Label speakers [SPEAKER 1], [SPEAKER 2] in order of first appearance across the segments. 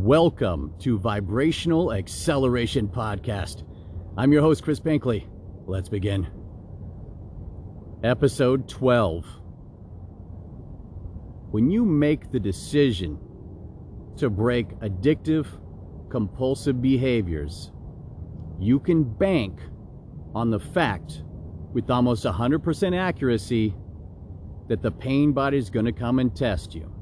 [SPEAKER 1] Welcome to Vibrational Acceleration Podcast. I'm your host, Chris Pinckley. Let's begin. Episode 12. When you make the decision to break addictive, compulsive behaviors, you can bank on the fact with almost 100% accuracy that the pain body is going to come and test you.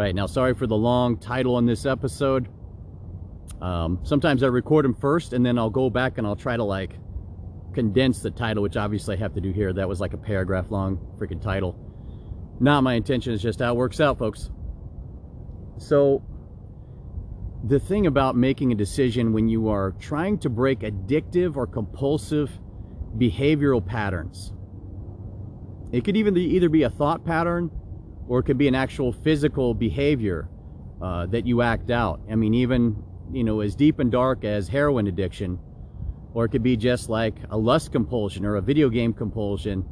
[SPEAKER 1] Right now, sorry for the long title on this episode. Um, sometimes I record them first and then I'll go back and I'll try to like condense the title, which obviously I have to do here. That was like a paragraph long freaking title. Not my intention, it's just how it works out, folks. So, the thing about making a decision when you are trying to break addictive or compulsive behavioral patterns, it could even be, either be a thought pattern or it could be an actual physical behavior uh, that you act out. I mean, even you know, as deep and dark as heroin addiction, or it could be just like a lust compulsion or a video game compulsion,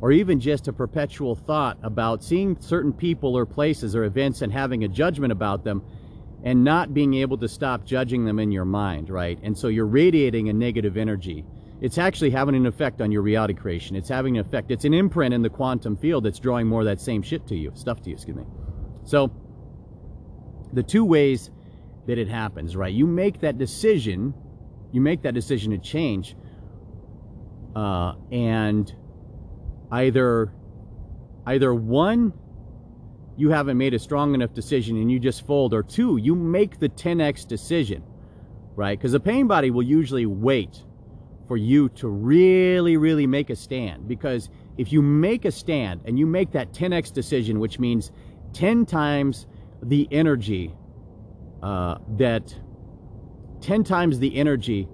[SPEAKER 1] or even just a perpetual thought about seeing certain people or places or events and having a judgment about them and not being able to stop judging them in your mind, right? And so you're radiating a negative energy it's actually having an effect on your reality creation. It's having an effect. It's an imprint in the quantum field that's drawing more of that same shit to you, stuff to you, excuse me. So, the two ways that it happens, right? You make that decision, you make that decision to change, uh, and either, either one, you haven't made a strong enough decision and you just fold, or two, you make the 10x decision, right? Because the pain body will usually wait for you to really, really make a stand. Because if you make a stand and you make that 10x decision, which means 10 times the energy uh, that 10 times the energy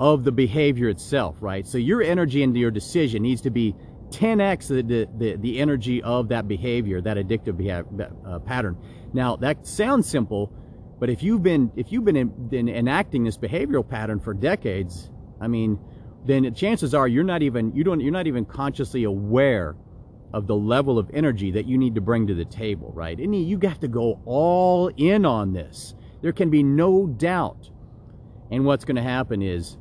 [SPEAKER 1] of the behavior itself, right? So your energy into your decision needs to be 10x the, the, the energy of that behavior, that addictive behavior, uh, pattern. Now that sounds simple, but if you've been if you've been, in, been enacting this behavioral pattern for decades, I mean, then chances are you're not even you don't you're not even consciously aware of the level of energy that you need to bring to the table, right? And you got to go all in on this. There can be no doubt. And what's going to happen is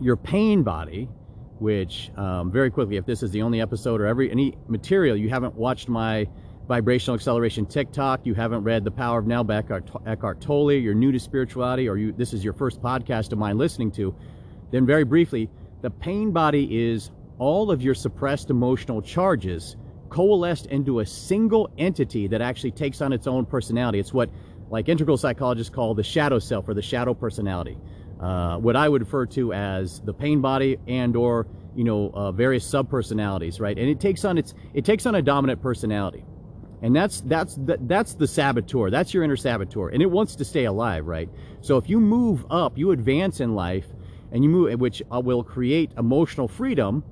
[SPEAKER 1] your pain body, which um, very quickly, if this is the only episode or every any material you haven't watched my vibrational acceleration TikTok, you haven't read The Power of Now by Eckhart, Eckhart Tolle, you're new to spirituality, or you this is your first podcast of mine listening to, then, very briefly, the pain body is all of your suppressed emotional charges coalesced into a single entity that actually takes on its own personality. It's what, like integral psychologists call the shadow self or the shadow personality. Uh, what I would refer to as the pain body and or you know uh, various subpersonalities, right? And it takes on its it takes on a dominant personality, and that's that's the, that's the saboteur. That's your inner saboteur, and it wants to stay alive, right? So if you move up, you advance in life and you move, which uh, will create emotional freedom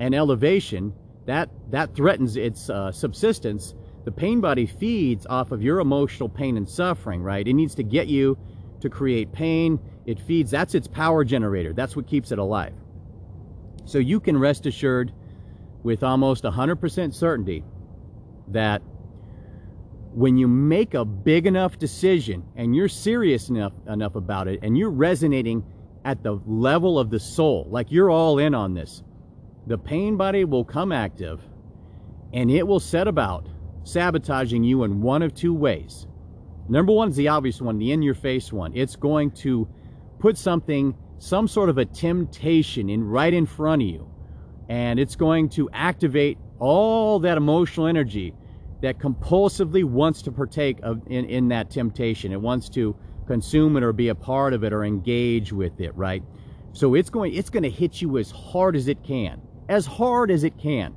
[SPEAKER 1] and elevation, that that threatens its uh, subsistence. The pain body feeds off of your emotional pain and suffering, right? It needs to get you to create pain. It feeds. That's its power generator. That's what keeps it alive. So you can rest assured, with almost 100% certainty, that when you make a big enough decision and you're serious enough enough about it and you're resonating at the level of the soul, like you're all in on this, the pain body will come active and it will set about sabotaging you in one of two ways. Number one is the obvious one, the in your face one. It's going to put something, some sort of a temptation in right in front of you. And it's going to activate all that emotional energy that compulsively wants to partake of in, in that temptation. It wants to consume it or be a part of it or engage with it, right? So it's going it's going to hit you as hard as it can, as hard as it can.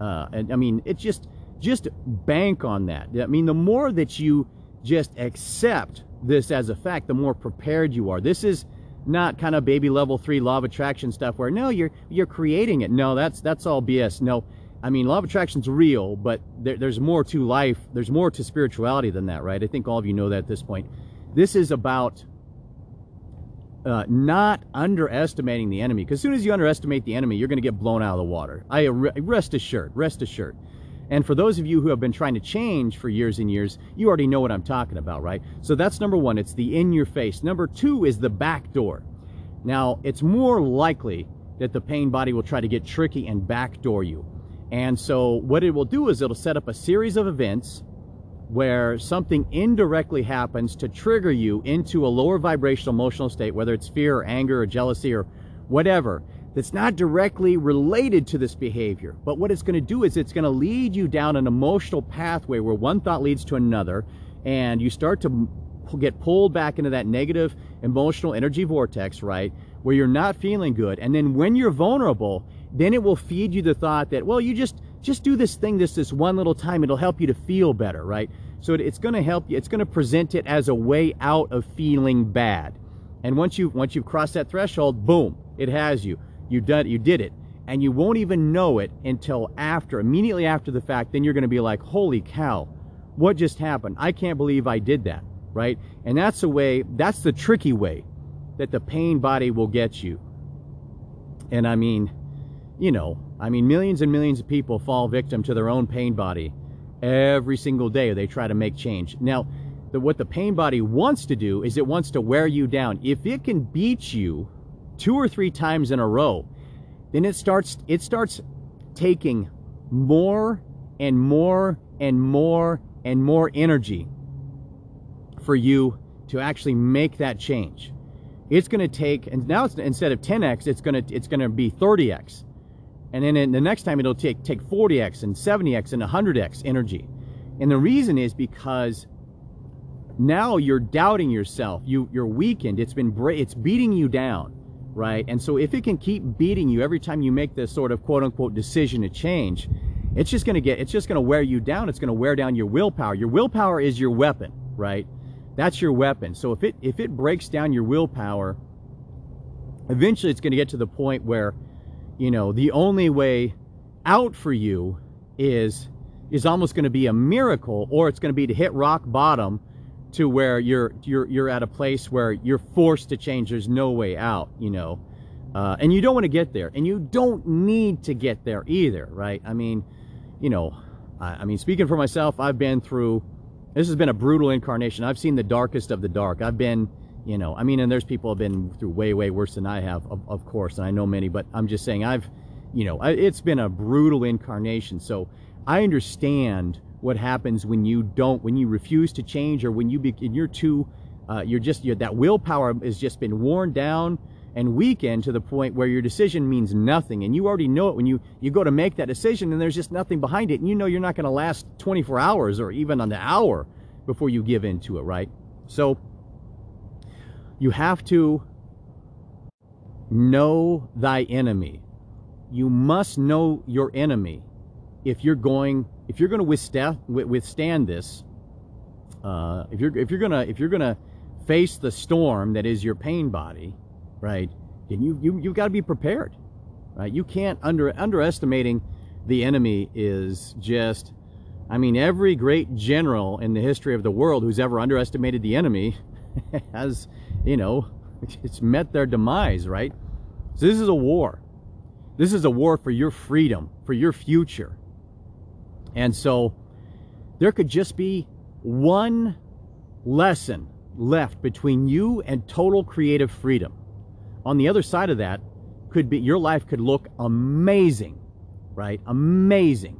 [SPEAKER 1] Uh, and I mean, it's just just bank on that. I mean, the more that you just accept this as a fact, the more prepared you are. This is not kind of baby level three law of attraction stuff where no, you're you're creating it. No, that's that's all BS. No, I mean, law of attraction's real, but there, there's more to life. There's more to spirituality than that, right? I think all of you know that at this point. This is about uh, not underestimating the enemy. Because as soon as you underestimate the enemy, you're going to get blown out of the water. I rest assured, rest assured. And for those of you who have been trying to change for years and years, you already know what I'm talking about, right? So that's number one. It's the in your face. Number two is the back door. Now, it's more likely that the pain body will try to get tricky and backdoor you. And so what it will do is it'll set up a series of events where something indirectly happens to trigger you into a lower vibrational emotional state, whether it's fear or anger or jealousy or whatever, that's not directly related to this behavior. But what it's going to do is it's going to lead you down an emotional pathway where one thought leads to another, and you start to get pulled back into that negative emotional energy vortex, right? Where you're not feeling good. And then when you're vulnerable, then it will feed you the thought that, well, you just just do this thing this this one little time. It'll help you to feel better, right? So it's going to help you. It's going to present it as a way out of feeling bad. And once you once you've crossed that threshold, boom, it has you. You done you did it. And you won't even know it until after, immediately after the fact, then you're going to be like, "Holy cow. What just happened? I can't believe I did that." Right? And that's the way, that's the tricky way that the pain body will get you. And I mean, you know, I mean, millions and millions of people fall victim to their own pain body every single day they try to make change. Now, the, what the pain body wants to do is it wants to wear you down. If it can beat you two or three times in a row, then it starts it starts taking more and more and more and more energy for you to actually make that change. It's going to take and now it's instead of 10x, it's going to it's going to be 30x. And then the next time it'll take, take 40x and 70x and 100x energy. And the reason is because now you're doubting yourself. You, you're weakened. It's been it's beating you down, right? And so if it can keep beating you every time you make this sort of quote unquote decision to change, it's just going to get, it's just going to wear you down. It's going to wear down your willpower. Your willpower is your weapon, right? That's your weapon. So if it, if it breaks down your willpower, eventually it's going to get to the point where you know, the only way out for you is is almost going to be a miracle or it's going to be to hit rock bottom to where you're you're you're at a place where you're forced to change. There's no way out you know? Uh, and you don't want to get there and you don't need to get there either right? I mean you know I, I mean speaking for myself i've been through this has been a brutal incarnation. I've seen the darkest of the dark. I've been you know i mean and there's people have been through way way worse than i have of, of course and i know many but i'm just saying i've you know I, it's been a brutal incarnation. So i understand what happens when you don't when you refuse to change or when you be you're too uh, you're just you're, that willpower has just been worn down and weakened to the point where your decision means nothing. And you already know it when you you go to make that decision and there's just nothing behind it. And you know you're not going to last 24 hours or even an hour before you give in to it right? So you have to know thy enemy. You must know your enemy if you're going if you're going to withstand withstand this. Uh, if you're if you're gonna if you're gonna face the storm that is your pain body, right? Then you you you've got to be prepared, right? You can't under underestimating the enemy is just. I mean, every great general in the history of the world who's ever underestimated the enemy has you know, it's met their demise, right? So this is a war. This is a war for your freedom, for your future. And so there could just be one lesson left between you and total creative freedom. On the other side of that could be your life could look amazing, right? Amazing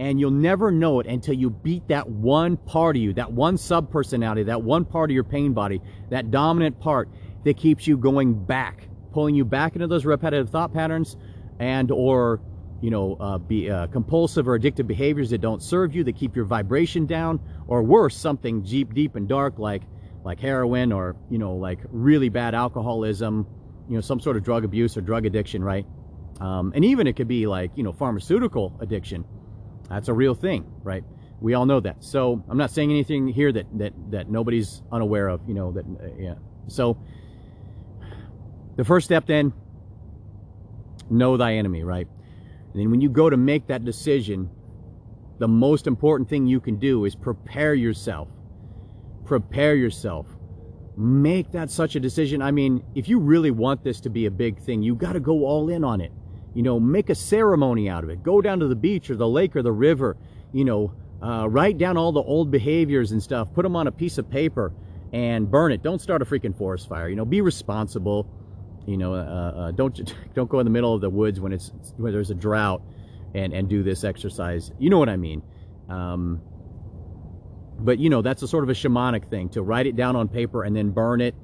[SPEAKER 1] and you'll never know it until you beat that one part of you, that one sub personality, that one part of your pain body, that dominant part that keeps you going back, pulling you back into those repetitive thought patterns and or you know uh, be uh, compulsive or addictive behaviors that don't serve you that keep your vibration down or worse something deep deep and dark like like heroin or you know like really bad alcoholism you know some sort of drug abuse or drug addiction right? Um, and even it could be like you know pharmaceutical addiction that's a real thing, right? We all know that. So I'm not saying anything here that that that nobody's unaware of. You know that. Uh, yeah. So the first step then, know thy enemy, right? And then when you go to make that decision, the most important thing you can do is prepare yourself. Prepare yourself. Make that such a decision. I mean, if you really want this to be a big thing, you got to go all in on it. You know, make a ceremony out of it. Go down to the beach or the lake or the river. you know, uh, write down all the old behaviors and stuff, put them on a piece of paper and burn it. Don't start a freaking forest fire. You know, be responsible. You know, uh, uh, don't don't go in the middle of the woods when it's when there's a drought and and do this exercise. You know what I mean? Um, but you know, that's a sort of a shamanic thing to write it down on paper and then burn it.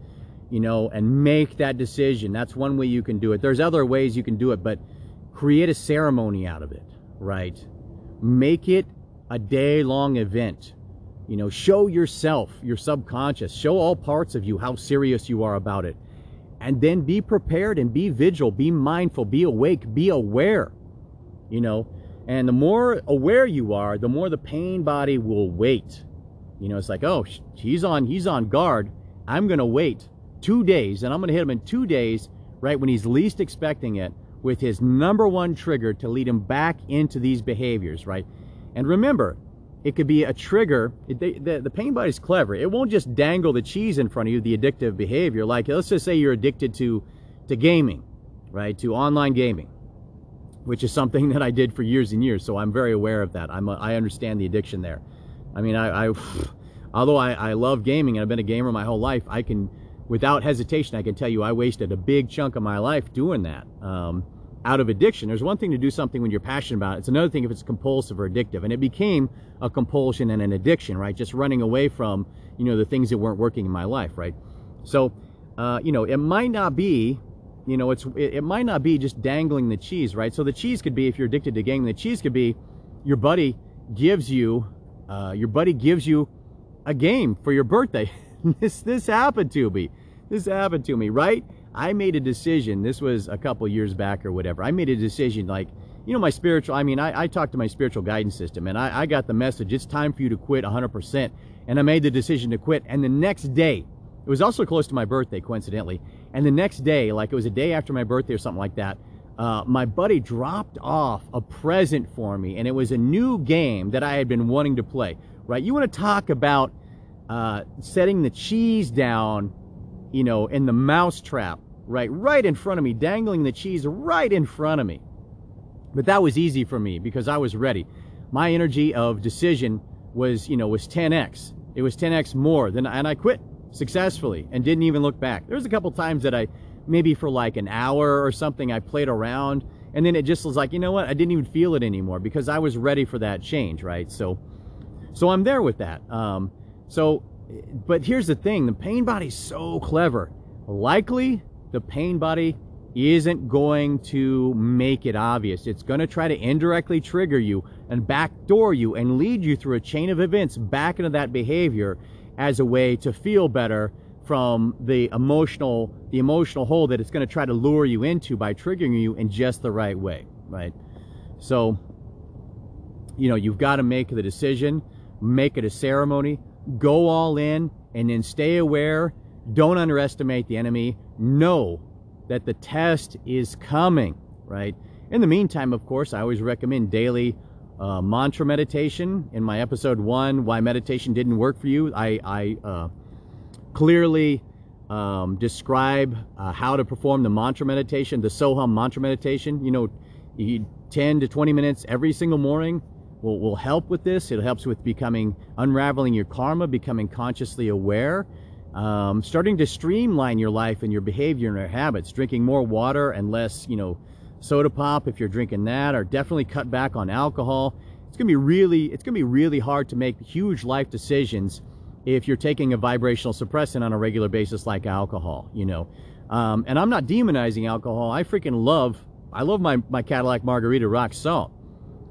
[SPEAKER 1] You know, and make that decision. That's one way you can do it. There's other ways you can do it, but create a ceremony out of it, right? Make it a day long event. You know, show yourself, your subconscious, show all parts of you how serious you are about it. And then be prepared and be vigil, be mindful, be awake, be aware. You know, and the more aware you are, the more the pain body will wait. You know, it's like, oh, he's on he's on guard. I'm going to wait 2 days and I'm going to hit him in 2 days right when he's least expecting it with his number one trigger to lead him back into these behaviors, right? And remember, it could be a trigger. It, the, the, the pain body is clever. It won't just dangle the cheese in front of you, the addictive behavior. Like, let's just say you're addicted to, to gaming, right? To online gaming, which is something that I did for years and years. So I'm very aware of that. I'm a, I understand the addiction there. I mean, I, I although I, I love gaming and I've been a gamer my whole life, I can, without hesitation, I can tell you I wasted a big chunk of my life doing that. Um, out of addiction. There's one thing to do something when you're passionate about it. It's another thing if it's compulsive or addictive. And it became a compulsion and an addiction, right? Just running away from, you know, the things that weren't working in my life, right? So, uh, you know, it might not be, you know, it's it, it, might not be just dangling the cheese, right? So the cheese could be, if you're addicted to gaming, the cheese could be your buddy gives you, uh, your buddy gives you a game for your birthday. this this happened to me. This happened to me, right? I made a decision. This was a couple years back or whatever. I made a decision like, you know, my spiritual, I mean, I, I talked to my spiritual guidance system and I, I got the message, it's time for you to quit 100%. And I made the decision to quit. And the next day, it was also close to my birthday, coincidentally. And the next day, like it was a day after my birthday or something like that, uh, my buddy dropped off a present for me. And it was a new game that I had been wanting to play, right? You want to talk about uh, setting the cheese down, you know, in the mousetrap right, right in front of me, dangling the cheese right in front of me. But that was easy for me because I was ready. My energy of decision was, you know, was 10x. It was 10x more than, and I quit successfully and didn't even look back. There was a couple times that I, maybe for like an hour or something, I played around and then it just was like, you know what? I didn't even feel it anymore because I was ready for that change, right? So, so I'm there with that. Um, so, but here's the thing: the pain body's so clever. Likely, the pain body isn't going to make it obvious. It's going to try to indirectly trigger you and backdoor you and lead you through a chain of events back into that behavior as a way to feel better from the emotional the emotional hole that it's going to try to lure you into by triggering you in just the right way, right? So, you know, you've got to make the decision, make it a ceremony, go all in, and then stay aware don't underestimate the enemy. Know that the test is coming, right? In the meantime, of course, I always recommend daily uh, mantra meditation. In my episode one, why meditation didn't work for you, I, I uh, clearly um, describe uh, how to perform the mantra meditation, the Soham mantra meditation. You know, 10 to 20 minutes every single morning will, will help with this. It helps with becoming, unraveling your karma, becoming consciously aware um, starting to streamline your life and your behavior and your habits, drinking more water and less, you know, soda pop if you're drinking that, or definitely cut back on alcohol. It's gonna be really, it's gonna be really hard to make huge life decisions if you're taking a vibrational suppressant on a regular basis like alcohol, you know. Um, and I'm not demonizing alcohol. I freaking love, I love my, my Cadillac Margarita rock salt.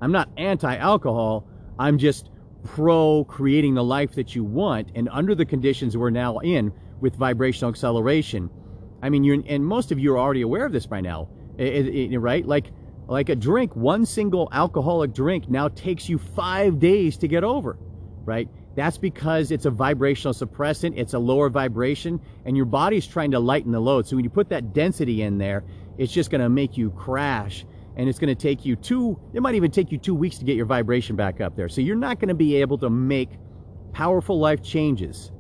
[SPEAKER 1] I'm not anti-alcohol. I'm just pro creating the life that you want and under the conditions we're now in with vibrational acceleration. I mean you and most of you are already aware of this by now right? Like like a drink one single alcoholic drink now takes you five days to get over right? That's because it's a vibrational suppressant it's a lower vibration and your body's trying to lighten the load. So when you put that density in there it's just going to make you crash and it's going to take you two, it might even take you two weeks to get your vibration back up there. So you're not going to be able to make powerful life changes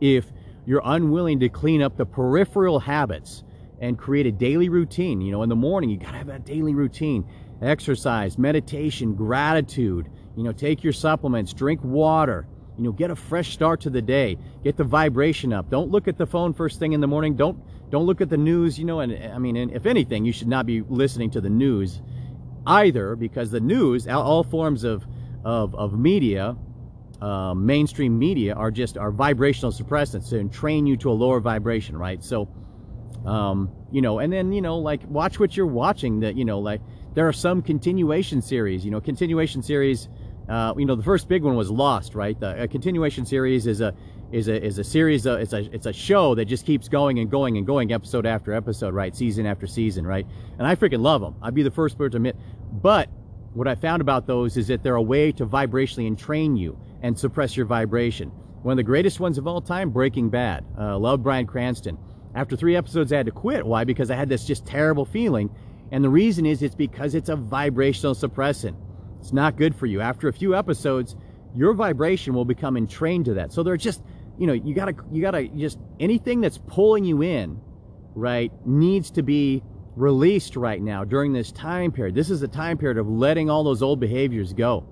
[SPEAKER 1] if you're unwilling to clean up the peripheral habits and create a daily routine. You know, in the morning, you got to have that daily routine exercise, meditation, gratitude, You know, take your supplements, drink water. You know, get a fresh start to the day. Get the vibration up. Don't look at the phone first thing in the morning. Don't don't look at the news. You know, and I mean, and if anything, you should not be listening to the news either, because the news, all forms of of, of media, uh, mainstream media, are just are vibrational suppressants and train you to a lower vibration, right? So, um, you know, and then you know, like watch what you're watching. That you know, like there are some continuation series. You know, continuation series. Uh, you know, the first big one was Lost, right? The, a continuation series is a is a is a series. Of, it's a it's a show that just keeps going and going and going, episode after episode, right? Season after season, right? And I freaking love them. I'd be the first person to admit. But what I found about those is that they're a way to vibrationally entrain you and suppress your vibration. One of the greatest ones of all time, Breaking Bad. Uh, love Bryan Cranston. After three episodes, I had to quit. Why? Because I had this just terrible feeling. And the reason is it's because it's a vibrational suppressant. It's not good for you. After a few episodes, your vibration will become entrained to that. So they're just, you know, you gotta, you gotta just, anything that's pulling you in, right, needs to be released right now during this time period. This is a time period of letting all those old behaviors go,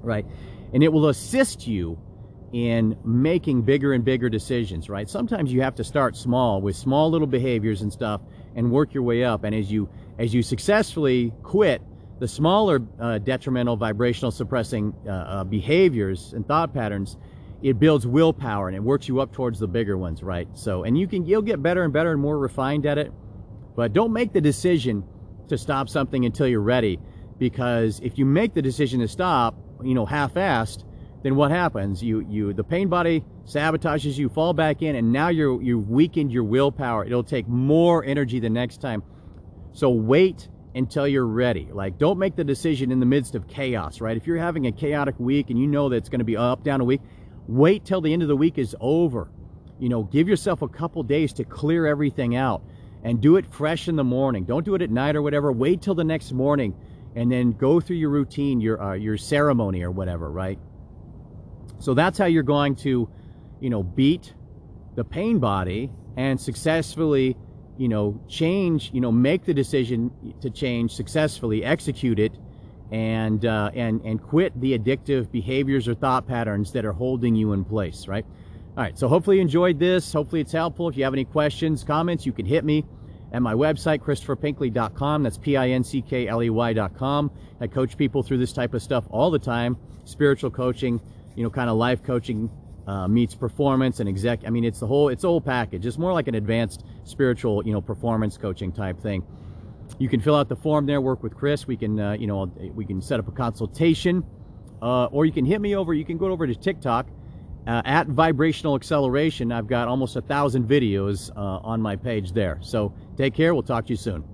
[SPEAKER 1] right? And it will assist you in making bigger and bigger decisions, right? Sometimes you have to start small with small little behaviors and stuff and work your way up. And as you as you successfully quit the smaller uh, detrimental vibrational suppressing uh, uh, behaviors and thought patterns, it builds willpower and it works you up towards the bigger ones, right? So, and you can you'll get better and better and more refined at it, but don't make the decision to stop something until you're ready, because if you make the decision to stop, you know, half-assed, then what happens? You you the pain body sabotages you, fall back in, and now you're you've weakened your willpower. It'll take more energy the next time. So wait until you're ready. Like don't make the decision in the midst of chaos, right? If you're having a chaotic week and you know that it's going to be up down a week, wait till the end of the week is over. You know, give yourself a couple days to clear everything out and do it fresh in the morning. Don't do it at night or whatever. Wait till the next morning and then go through your routine, your uh, your ceremony or whatever, right? So that's how you're going to, you know, beat the pain body and successfully, you know, change, you know, make the decision to change successfully, execute it, and uh, and and quit the addictive behaviors or thought patterns that are holding you in place, right? All right, so hopefully you enjoyed this. Hopefully it's helpful. If you have any questions, comments, you can hit me at my website, ChristopherPinckley.com. That's P-I-N-C-K-L-E-Y.com. I coach people through this type of stuff all the time. Spiritual coaching, you know, kind of life coaching uh, meets performance and exec. I mean, it's the whole, it's the whole package. It's more like an advanced spiritual, you know, performance coaching type thing. You can fill out the form there, work with Chris. We can, uh, you know, we can set up a consultation, uh, or you can hit me over. You can go over to TikTok uh, at Vibrational Acceleration. I've got almost a thousand videos uh, on my page there. So take care. We'll talk to you soon.